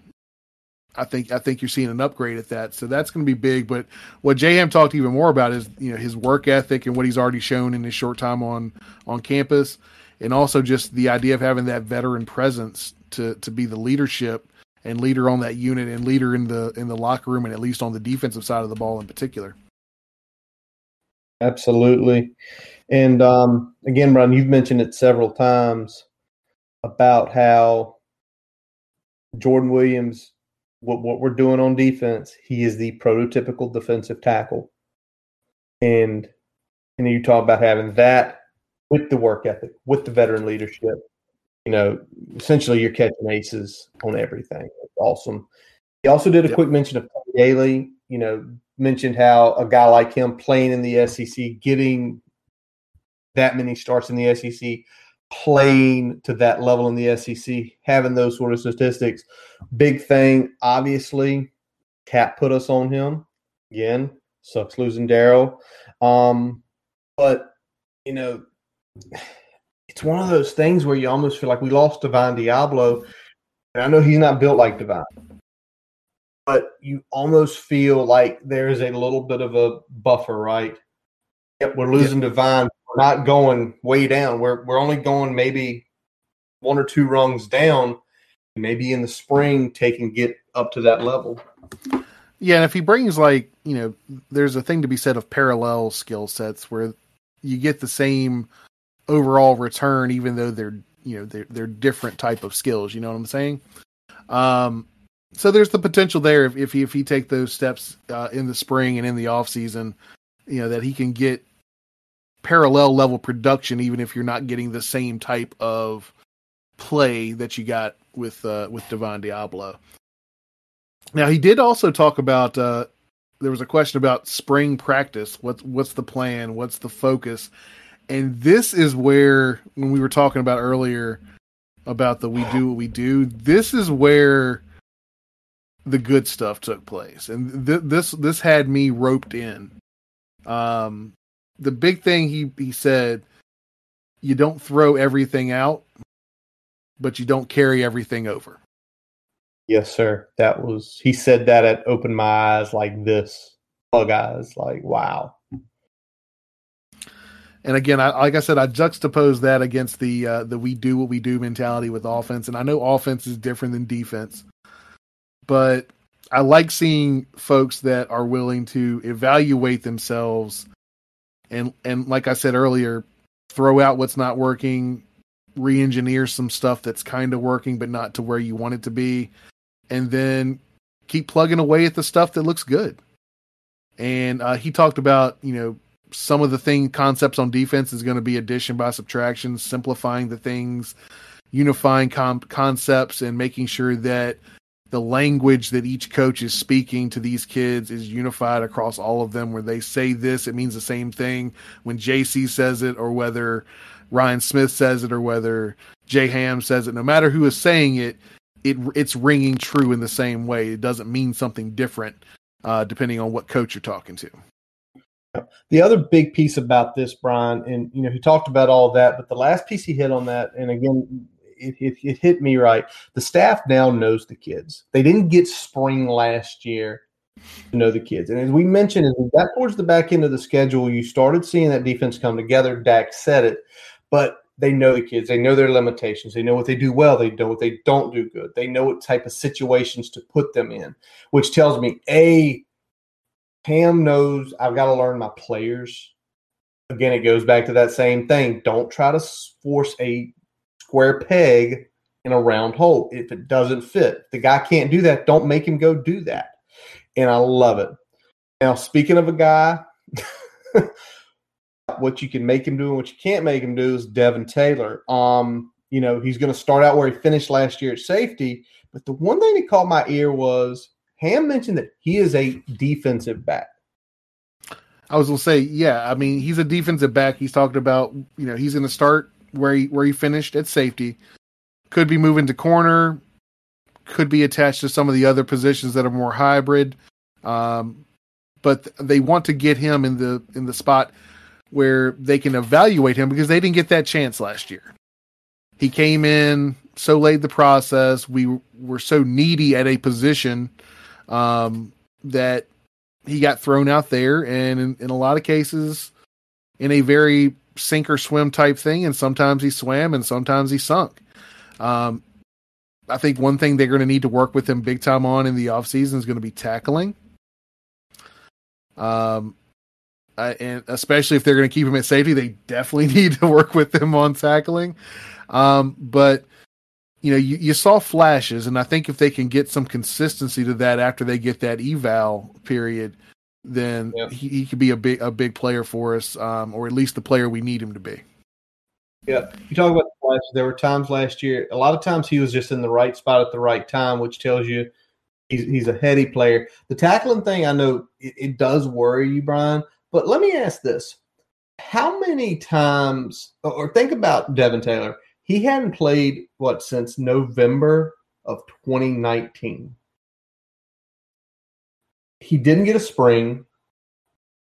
I think I think you're seeing an upgrade at that. So that's going to be big. But what J.M. talked even more about is you know his work ethic and what he's already shown in his short time on on campus, and also just the idea of having that veteran presence to to be the leadership and leader on that unit and leader in the in the locker room and at least on the defensive side of the ball in particular. Absolutely, and um, again, Ron, you've mentioned it several times about how Jordan Williams what, what we're doing on defense, he is the prototypical defensive tackle. And and you talk about having that with the work ethic, with the veteran leadership. You know, essentially you're catching aces on everything. It's awesome. He also did a yep. quick mention of Daly, you know, mentioned how a guy like him playing in the SEC, getting that many starts in the SEC, playing to that level in the SEC, having those sort of statistics. Big thing, obviously, Cap put us on him. Again, sucks losing Daryl. Um, but, you know, it's one of those things where you almost feel like we lost Divine Deablo. And I know he's not built like Divine, but you almost feel like there is a little bit of a buffer, right? Yep, we're losing. Divine we're not going way down. We're we're only going maybe one or two rungs down. Maybe in the spring, take and get up to that level. Yeah, and if he brings like you know, there's a thing to be said of parallel skill sets where you get the same overall return, even though they're you know they're they're different type of skills. You know what I'm saying? Um, so there's the potential there if if he, if he take those steps uh, in the spring and in the off season, you know that he can get parallel level production, even if you're not getting the same type of play that you got with uh, with Divine Deablo. Now he did also talk about uh, there was a question about spring practice. What's what's the plan? What's the focus? And this is where when we were talking about earlier about the we do what we do, this is where the good stuff took place, and th- this this had me roped in. Um, the big thing he he said, you don't throw everything out, but you don't carry everything over. Yes, sir. That was he said that at open my eyes like this. Bug eyes, like wow. And again, I, like I said, I juxtapose that against the uh, the we do what we do mentality with offense. And I know offense is different than defense, but I like seeing folks that are willing to evaluate themselves and and like I said earlier, throw out what's not working, re-engineer some stuff that's kind of working but not to where you want it to be, and then keep plugging away at the stuff that looks good. And uh, he talked about you know some of the thing concepts on defense is going to be addition by subtraction, simplifying the things, unifying com- concepts, and making sure that the language that each coach is speaking to these kids is unified across all of them. Where they say this it means the same thing. When jc says it or whether ryan smith says it or whether jay ham says it no matter who is saying it it it's ringing true in the same way. It doesn't mean something different uh, depending on what coach you're talking to the other big piece about this, Brian, and you know, he talked about all that, but the last piece he hit on that, and again, it, it, it hit me right. The staff now knows the kids. They didn't get spring last year to know the kids. And as we mentioned, as we got towards the back end of the schedule, you started seeing that defense come together. Dak said it, but they know the kids. They know their limitations. They know what they do well. They know what they don't do good. They know what type of situations to put them in, which tells me a Cam knows I've got to learn my players. Again, it goes back to that same thing. Don't try to force a square peg in a round hole. If it doesn't fit, the guy can't do that. Don't make him go do that. And I love it. Now, speaking of a guy, what you can make him do and what you can't make him do is Devin Taylor. Um, you know, he's going to start out where he finished last year at safety. But the one thing that caught my ear was Ham mentioned that he is a defensive back. I was gonna say, yeah. I mean, he's a defensive back. He's talking about, you know, he's to start where he where he finished at safety. Could be moving to corner. Could be attached to some of the other positions that are more hybrid. Um, but they want to get him in the in the spot where they can evaluate him because they didn't get that chance last year. He came in so late the process. We were so needy at a position um, that he got thrown out there, and in, in, a lot of cases, in a very sink or swim type thing. And sometimes he swam, and sometimes he sunk. Um, I think one thing they're going to need to work with him big time on in the offseason is going to be tackling. Um, uh, and especially if they're going to keep him at safety, they definitely need to work with him on tackling. Um, but you know, you, you saw flashes, and I think if they can get some consistency to that after they get that eval period, then yeah. he, he could be a big a big player for us, um, or at least the player we need him to be. Yeah, you talk about the flashes. There were times last year. A lot of times he was just in the right spot at the right time, which tells you he's he's a heady player. The tackling thing, I know it, it does worry you, Brian. But let me ask this: How many times, or think about Devin Taylor? He hadn't played what since November of 2019. He didn't get a spring.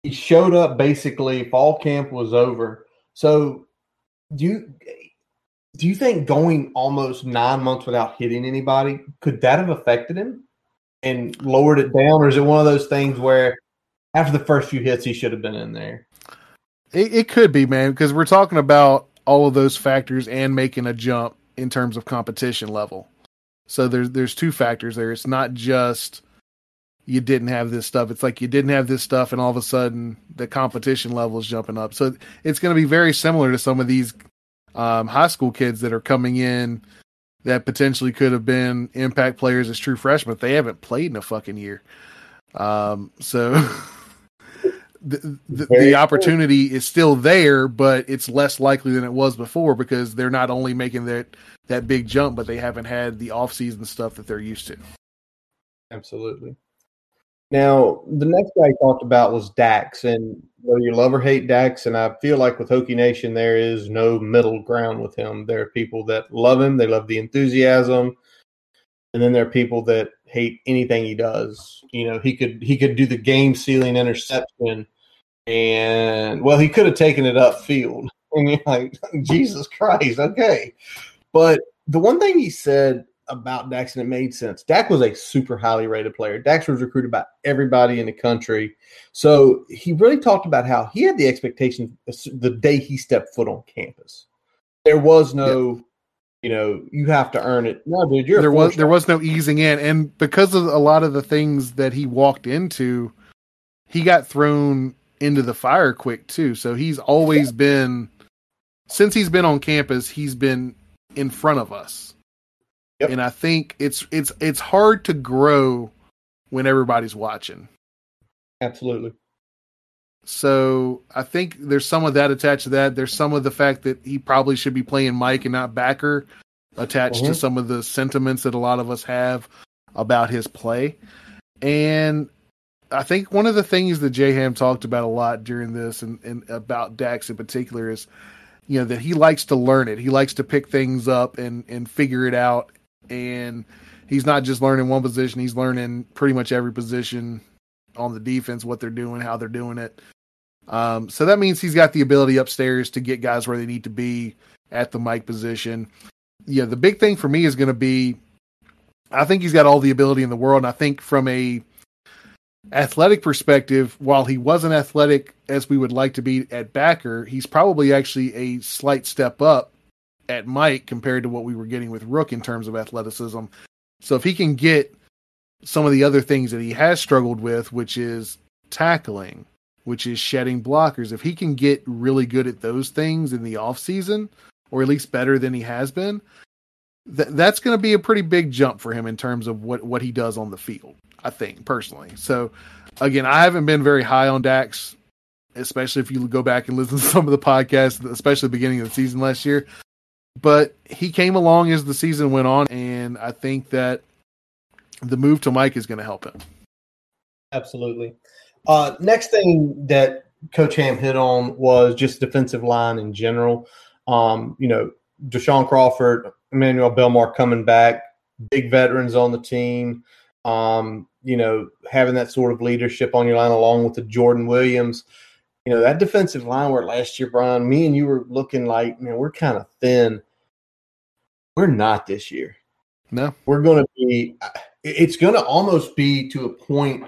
He showed up basically fall camp was over. So do you do you think going almost nine months without hitting anybody could that have affected him and lowered it down, or is it one of those things where after the first few hits he should have been in there? It, it could be, man, because we're talking about all of those factors and making a jump in terms of competition level. So there's there's two factors there. It's not just you didn't have this stuff. It's like you didn't have this stuff, and all of a sudden the competition level is jumping up. So it's going to be very similar to some of these um, high school kids that are coming in that potentially could have been impact players as true freshmen. They haven't played in a fucking year. Um, so the, the, the opportunity is still there, but it's less likely than it was before because they're not only making that that big jump, but they haven't had the off season stuff that they're used to. Absolutely. Now, the next guy I talked about was Dax, and whether you love or hate Dax, and I feel like with Hokie Nation, there is no middle ground with him. There are people that love him, they love the enthusiasm, and then there are people that hate anything he does. You know, he could he could do the game sealing interception, and well, he could have taken it upfield. And you're like, Jesus Christ, okay. But the one thing he said about Dax, and it made sense. Dak was a super highly rated player. Dax was recruited by everybody in the country. So he really talked about how he had the expectation the day he stepped foot on campus. There was no you know, you have to earn it. No, dude, you're there was there was no easing in, and because of a lot of the things that he walked into, he got thrown into the fire quick too. So he's always yeah. been since he's been on campus, he's been in front of us. Yep. And I think it's it's it's hard to grow when everybody's watching. Absolutely. So I think there's some of that attached to that. There's some of the fact that he probably should be playing Mike and not backer attached mm-hmm. to some of the sentiments that a lot of us have about his play. And I think one of the things that J Ham talked about a lot during this and, and about Dax in particular is, you know, that he likes to learn it. He likes to pick things up and, and figure it out. And he's not just learning one position, he's learning pretty much every position on the defense, what they're doing, how they're doing it. Um, so that means he's got the ability upstairs to get guys where they need to be at the Mike position. Yeah, the big thing for me is going to be I think he's got all the ability in the world. And I think from a athletic perspective, while he wasn't athletic as we would like to be at backer, he's probably actually a slight step up at Mike compared to what we were getting with Rook in terms of athleticism. So if he can get some of the other things that he has struggled with, which is tackling, which is shedding blockers. If he can get really good at those things in the off season, or at least better than he has been, th- that's going to be a pretty big jump for him in terms of what what he does on the field. I think personally. So again, I haven't been very high on Dax, especially if you go back and listen to some of the podcasts, especially the beginning of the season last year. but he came along as the season went on, and I think that the move to Mike is going to help him. Absolutely. Uh, next thing that Coach Ham hit on was just defensive line in general. Um, you know, Deshaun Crawford, Emmanuel Belmar coming back, big veterans on the team. Um, you know, having that sort of leadership on your line along with the Jordan Williams. You know, that defensive line where last year, Brian, me and you were looking like, man, we're kind of thin. We're not this year. No. We're going to be, it's going to almost be to a point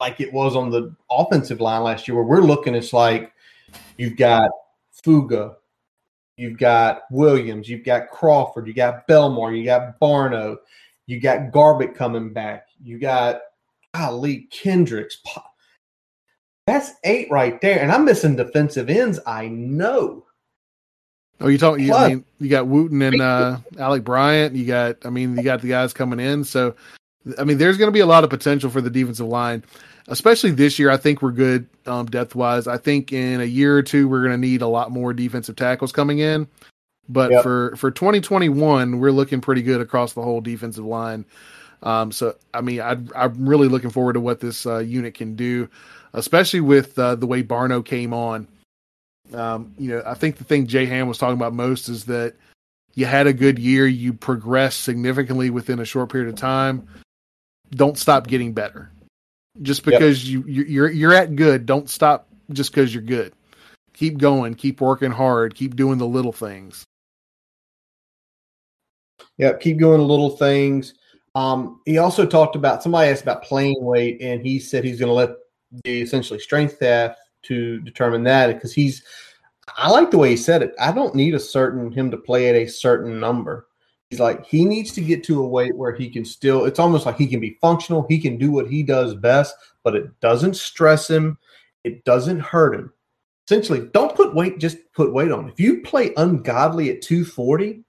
like it was on the offensive line last year, where we're looking, it's like you've got Fuga, you've got Williams, you've got Crawford, you got Belmar, you got Barno, you got Garbutt coming back, you got Ali Kendricks. That's eight right there, and I'm missing defensive ends. I know. Oh, you talking? You, I mean, you got Wooten and uh, Alec Bryant. You got, I mean, you got the guys coming in. So, I mean, there's going to be a lot of potential for the defensive line especially this year. I think we're good um, depth wise. I think in a year or two we're going to need a lot more defensive tackles coming in. But yep. for for 2021, we're looking pretty good across the whole defensive line. Um, so I mean, I, am really looking forward to what this uh, unit can do, especially with uh, the way Barno came on. Um, you know, I think the thing Jay Ham was talking about most is that you had a good year, you progressed significantly within a short period of time. Don't stop getting better. Just because yep. you you're you're at good, don't stop just because you're good. Keep going, keep working hard, keep doing the little things. Yeah, keep doing the little things. Um, he also talked about somebody asked about playing weight, and he said he's going to let the essentially strength staff to determine that because he's. I like the way he said it. I don't need a certain him to play at a certain number. He's like, he needs to get to a weight where he can still, it's almost like he can be functional. He can do what he does best, but it doesn't stress him. It doesn't hurt him. Essentially, don't put weight, just put weight on. If you play ungodly at 240,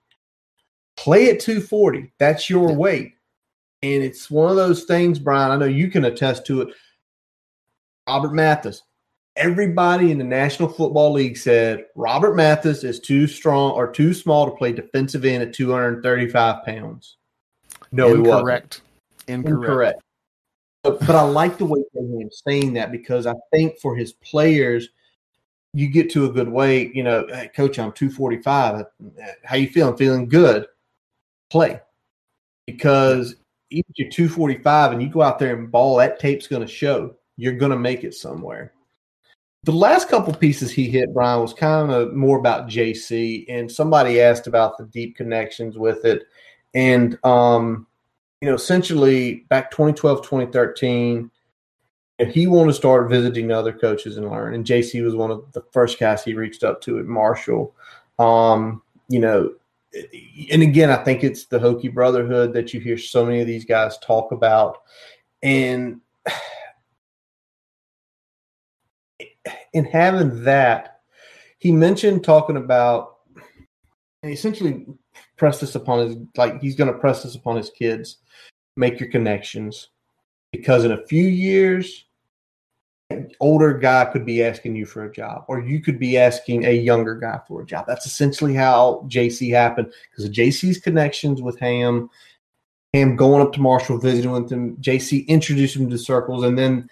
play at 240. That's your weight. And it's one of those things, Brian. I know you can attest to it. Robert Mathis, everybody in the National Football League said Robert Mathis is too strong or too small to play defensive end at 235 pounds. No, Incorrect. he wasn't. Incorrect. Incorrect. But, but I like the way I'm saying that because I think for his players, you get to a good weight. You know, hey, coach, I'm 245. How you feeling? Feeling good? Play. Because even if you're 245 and you go out there and ball, that tape's going to show. You're going to make it somewhere. The last couple pieces he hit, Brian, was kind of more about JC, and somebody asked about the deep connections with it. And, um, you know, essentially back 2012, 2013, he wanted to start visiting other coaches and learn. And JC was one of the first guys he reached up to at Marshall. Um, you know, and again, I think it's the Hokie Brotherhood that you hear so many of these guys talk about. And in having that, he mentioned talking about essentially press this upon his like he's going to press this upon his kids. Make your connections because in a few years, an older guy could be asking you for a job, or you could be asking a younger guy for a job. That's essentially how JC happened because of JC's connections with Ham, Ham going up to Marshall, visiting with him. JC introduced him to circles, and then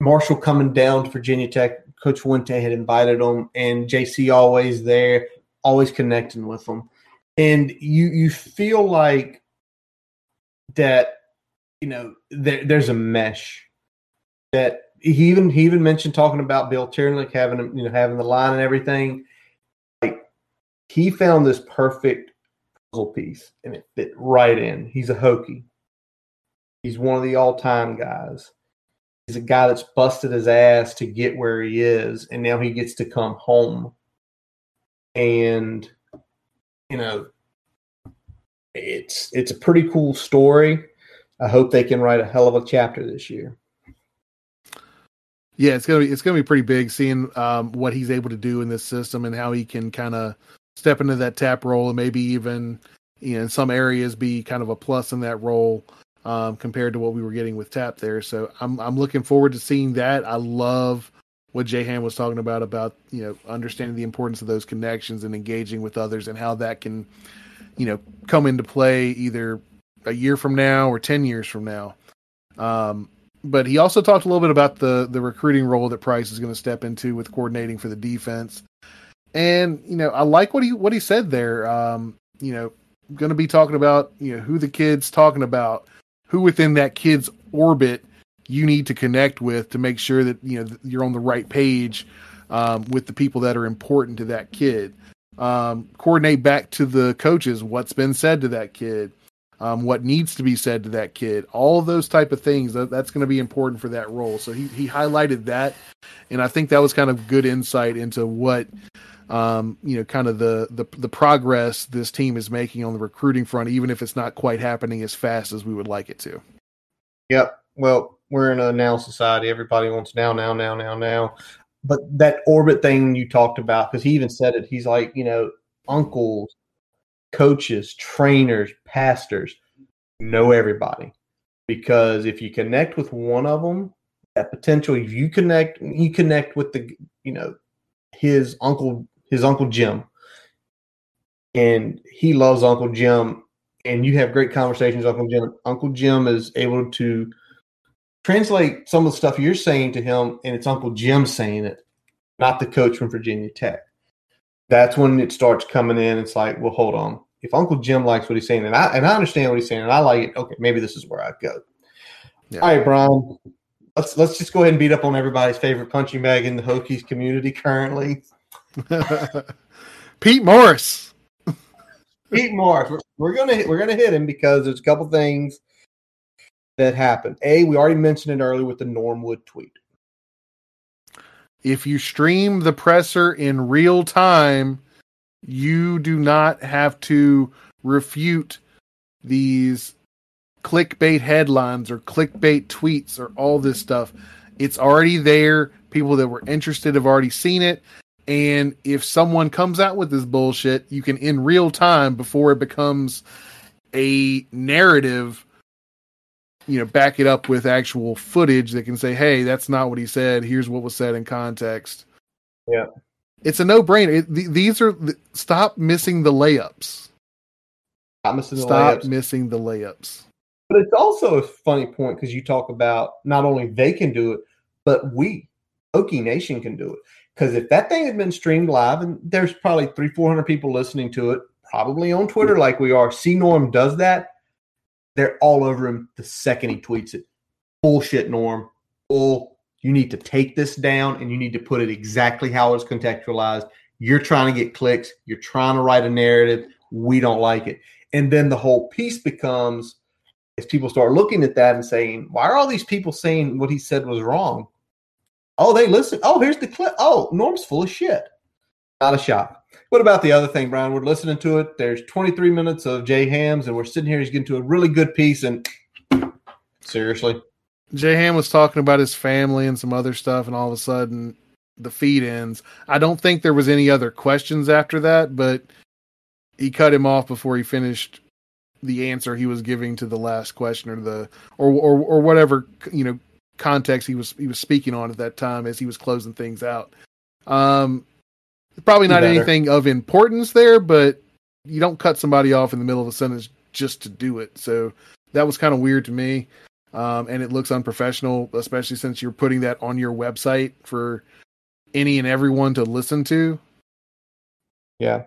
Marshall coming down to Virginia Tech Coach Fuente had invited them, and JC always there, always connecting with them, and you you feel like that you know there, there's a mesh that he even he even mentioned talking about Bill Tiernick having you know having the line and everything. Like he found this perfect puzzle piece and it fit right in. He's a Hokie. He's one of the all time guys. He's a guy that's busted his ass to get where he is, and now he gets to come home. And you know, it's it's a pretty cool story. I hope they can write a hell of a chapter this year. Yeah, it's gonna be it's gonna be pretty big seeing um, what he's able to do in this system and how he can kind of step into that tap role and maybe even you know, in some areas be kind of a plus in that role um, compared to what we were getting with Tap there. So I'm I'm looking forward to seeing that. I love what Jay Ham was talking about about you know understanding the importance of those connections and engaging with others and how that can you know come into play either a year from now or 10 years from now um, but he also talked a little bit about the the recruiting role that Price is going to step into with coordinating for the defense and you know I like what he what he said there um, you know going to be talking about you know who the kid's talking about who within that kid's orbit you need to connect with to make sure that you know you're on the right page um, with the people that are important to that kid. Um, coordinate back to the coaches what's been said to that kid, um, what needs to be said to that kid, all those type of things. That, that's going to be important for that role. So he he highlighted that, and I think that was kind of good insight into what um, you know, kind of the, the the progress this team is making on the recruiting front, even if it's not quite happening as fast as we would like it to. Yep. Well, we're in a now society. Everybody wants now, now, now, now, now. But that orbit thing you talked about, because he even said it, he's like, you know, uncles, coaches, trainers, pastors know everybody. Because if you connect with one of them, that potential, if you connect, you connect with the, you know, his uncle, his uncle Jim, and he loves Uncle Jim, and you have great conversations, Uncle Jim. Uncle Jim is able to translate some of the stuff you're saying to him, and it's Uncle Jim saying it, not the coach from Virginia Tech. That's when it starts coming in. It's like, well, hold on. If Uncle Jim likes what he's saying, and I and I understand what he's saying, and I like it, okay, maybe this is where I go. Yeah. All right, Brian. Let's let's just go ahead and beat up on everybody's favorite punching bag in the Hokies community currently. Pete Morris. Pete Morris. We're, we're, gonna we're gonna hit him because there's a couple things that happened. A, we already mentioned it earlier with the Norm Wood tweet. If you stream the presser in real time, you do not have to refute these clickbait headlines or clickbait tweets or all this stuff. It's already there. People that were interested have already seen it. And if someone comes out with this bullshit, you can in real time before it becomes a narrative you know back it up with actual footage that can say hey that's not what he said. Here's what was said in context. Yeah. It's a no-brainer. It, th- these are th- stop missing the layups. Stop missing the stop layups. missing the layups. But it's also a funny point because you talk about not only they can do it but we Hokie Nation can do it. Because if that thing had been streamed live and there's probably three four hundred people listening to it probably on twitter like we are c norm does that they're all over him the second he tweets it. Bullshit, Norm. Bull. You need to take this down and you need to put it exactly how it's contextualized. You're trying to get clicks. You're trying to write a narrative. We don't like it. And then the whole piece becomes as people start looking at that and saying, why are all these people saying what he said was wrong? Oh, they listen. Oh, here's the clip. Oh, Norm's full of shit. Not a shock. What about the other thing, Brian? We're listening to it. There's 23 minutes of Jay Hams, and we're sitting here. He's getting to a really good piece, and seriously, Jay Ham was talking about his family and some other stuff, and all of a sudden the feed ends. I don't think there was any other questions after that, but he cut him off before he finished the answer he was giving to the last question or the or or or whatever you know context he was he was speaking on at that time as he was closing things out. Um, Probably not anything of importance there, but you don't cut somebody off in the middle of a sentence just to do it. So that was kind of weird to me. Um, and it looks unprofessional, especially since you're putting that on your website for any and everyone to listen to. Yeah.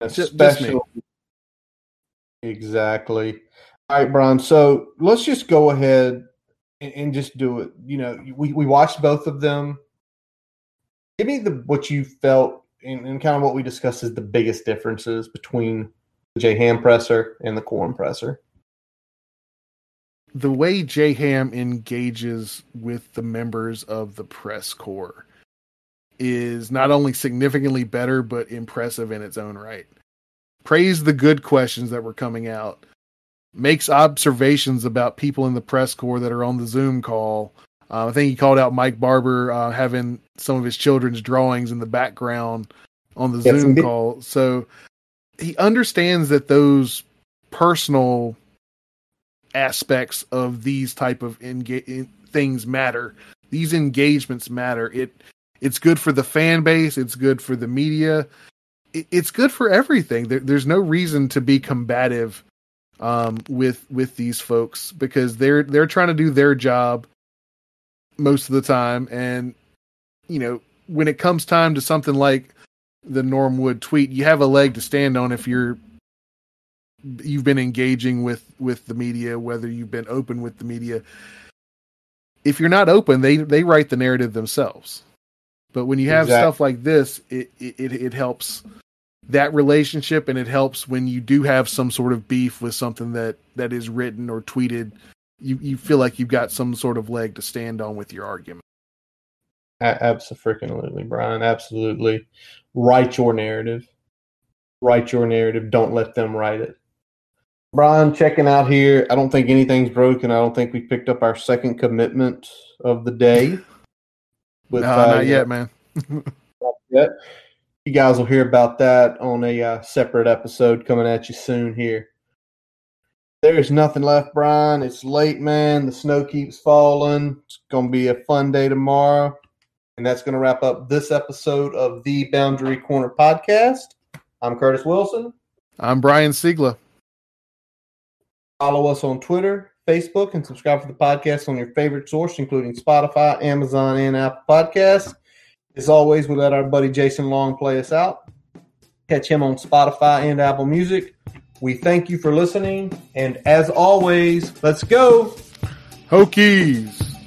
Especially. Exactly. All right, Brian. So let's just go ahead and, and, just do it. You know, we, we watched both of them. Give me the what you felt and, and kind of what we discussed is the biggest differences between the J Ham presser and the Corum presser. The way J Ham engages with the members of the press corps is not only significantly better but impressive in its own right. Praise the good questions that were coming out. Makes observations about people in the press corps that are on the Zoom call uh, I think he called out Mike Barber uh, having some of his children's drawings in the background on the yes, Zoom indeed. call. So he understands that those personal aspects of these type of enga- things matter. These engagements matter. It it's good for the fan base. It's good for the media. it's good for everything. There, there's no reason to be combative um, with with these folks because they're they're trying to do their job most of the time, and you know when it comes time to something like the Norm Wood tweet, you have a leg to stand on if you're you've been engaging with with the media, whether you've been open with the media. If you're not open, they they write the narrative themselves. But when you have exactly. stuff like this, it, it it helps that relationship, and it helps when you do have some sort of beef with something that that is written or tweeted. You you feel like you've got some sort of leg to stand on with your argument. Absolutely, Brian. Absolutely, write your narrative. Write your narrative. Don't let them write it. Brian, checking out here. I don't think anything's broken. I don't think we picked up our second commitment of the day. With, no, uh, not yet, man. not yet. You guys will hear about that on a uh, separate episode coming at you soon here. There's nothing left, Brian. It's late, man. The snow keeps falling. It's going to be a fun day tomorrow. And that's going to wrap up this episode of the Boundary Corner podcast. I'm Curtis Wilson. I'm Brian Siegler. Follow us on Twitter, Facebook, and subscribe to the podcast on your favorite source, including Spotify, Amazon, and Apple Podcasts. As always, we let our buddy Jason Long play us out. Catch him on Spotify and Apple Music. We thank you for listening, and as always, let's go. Hokies.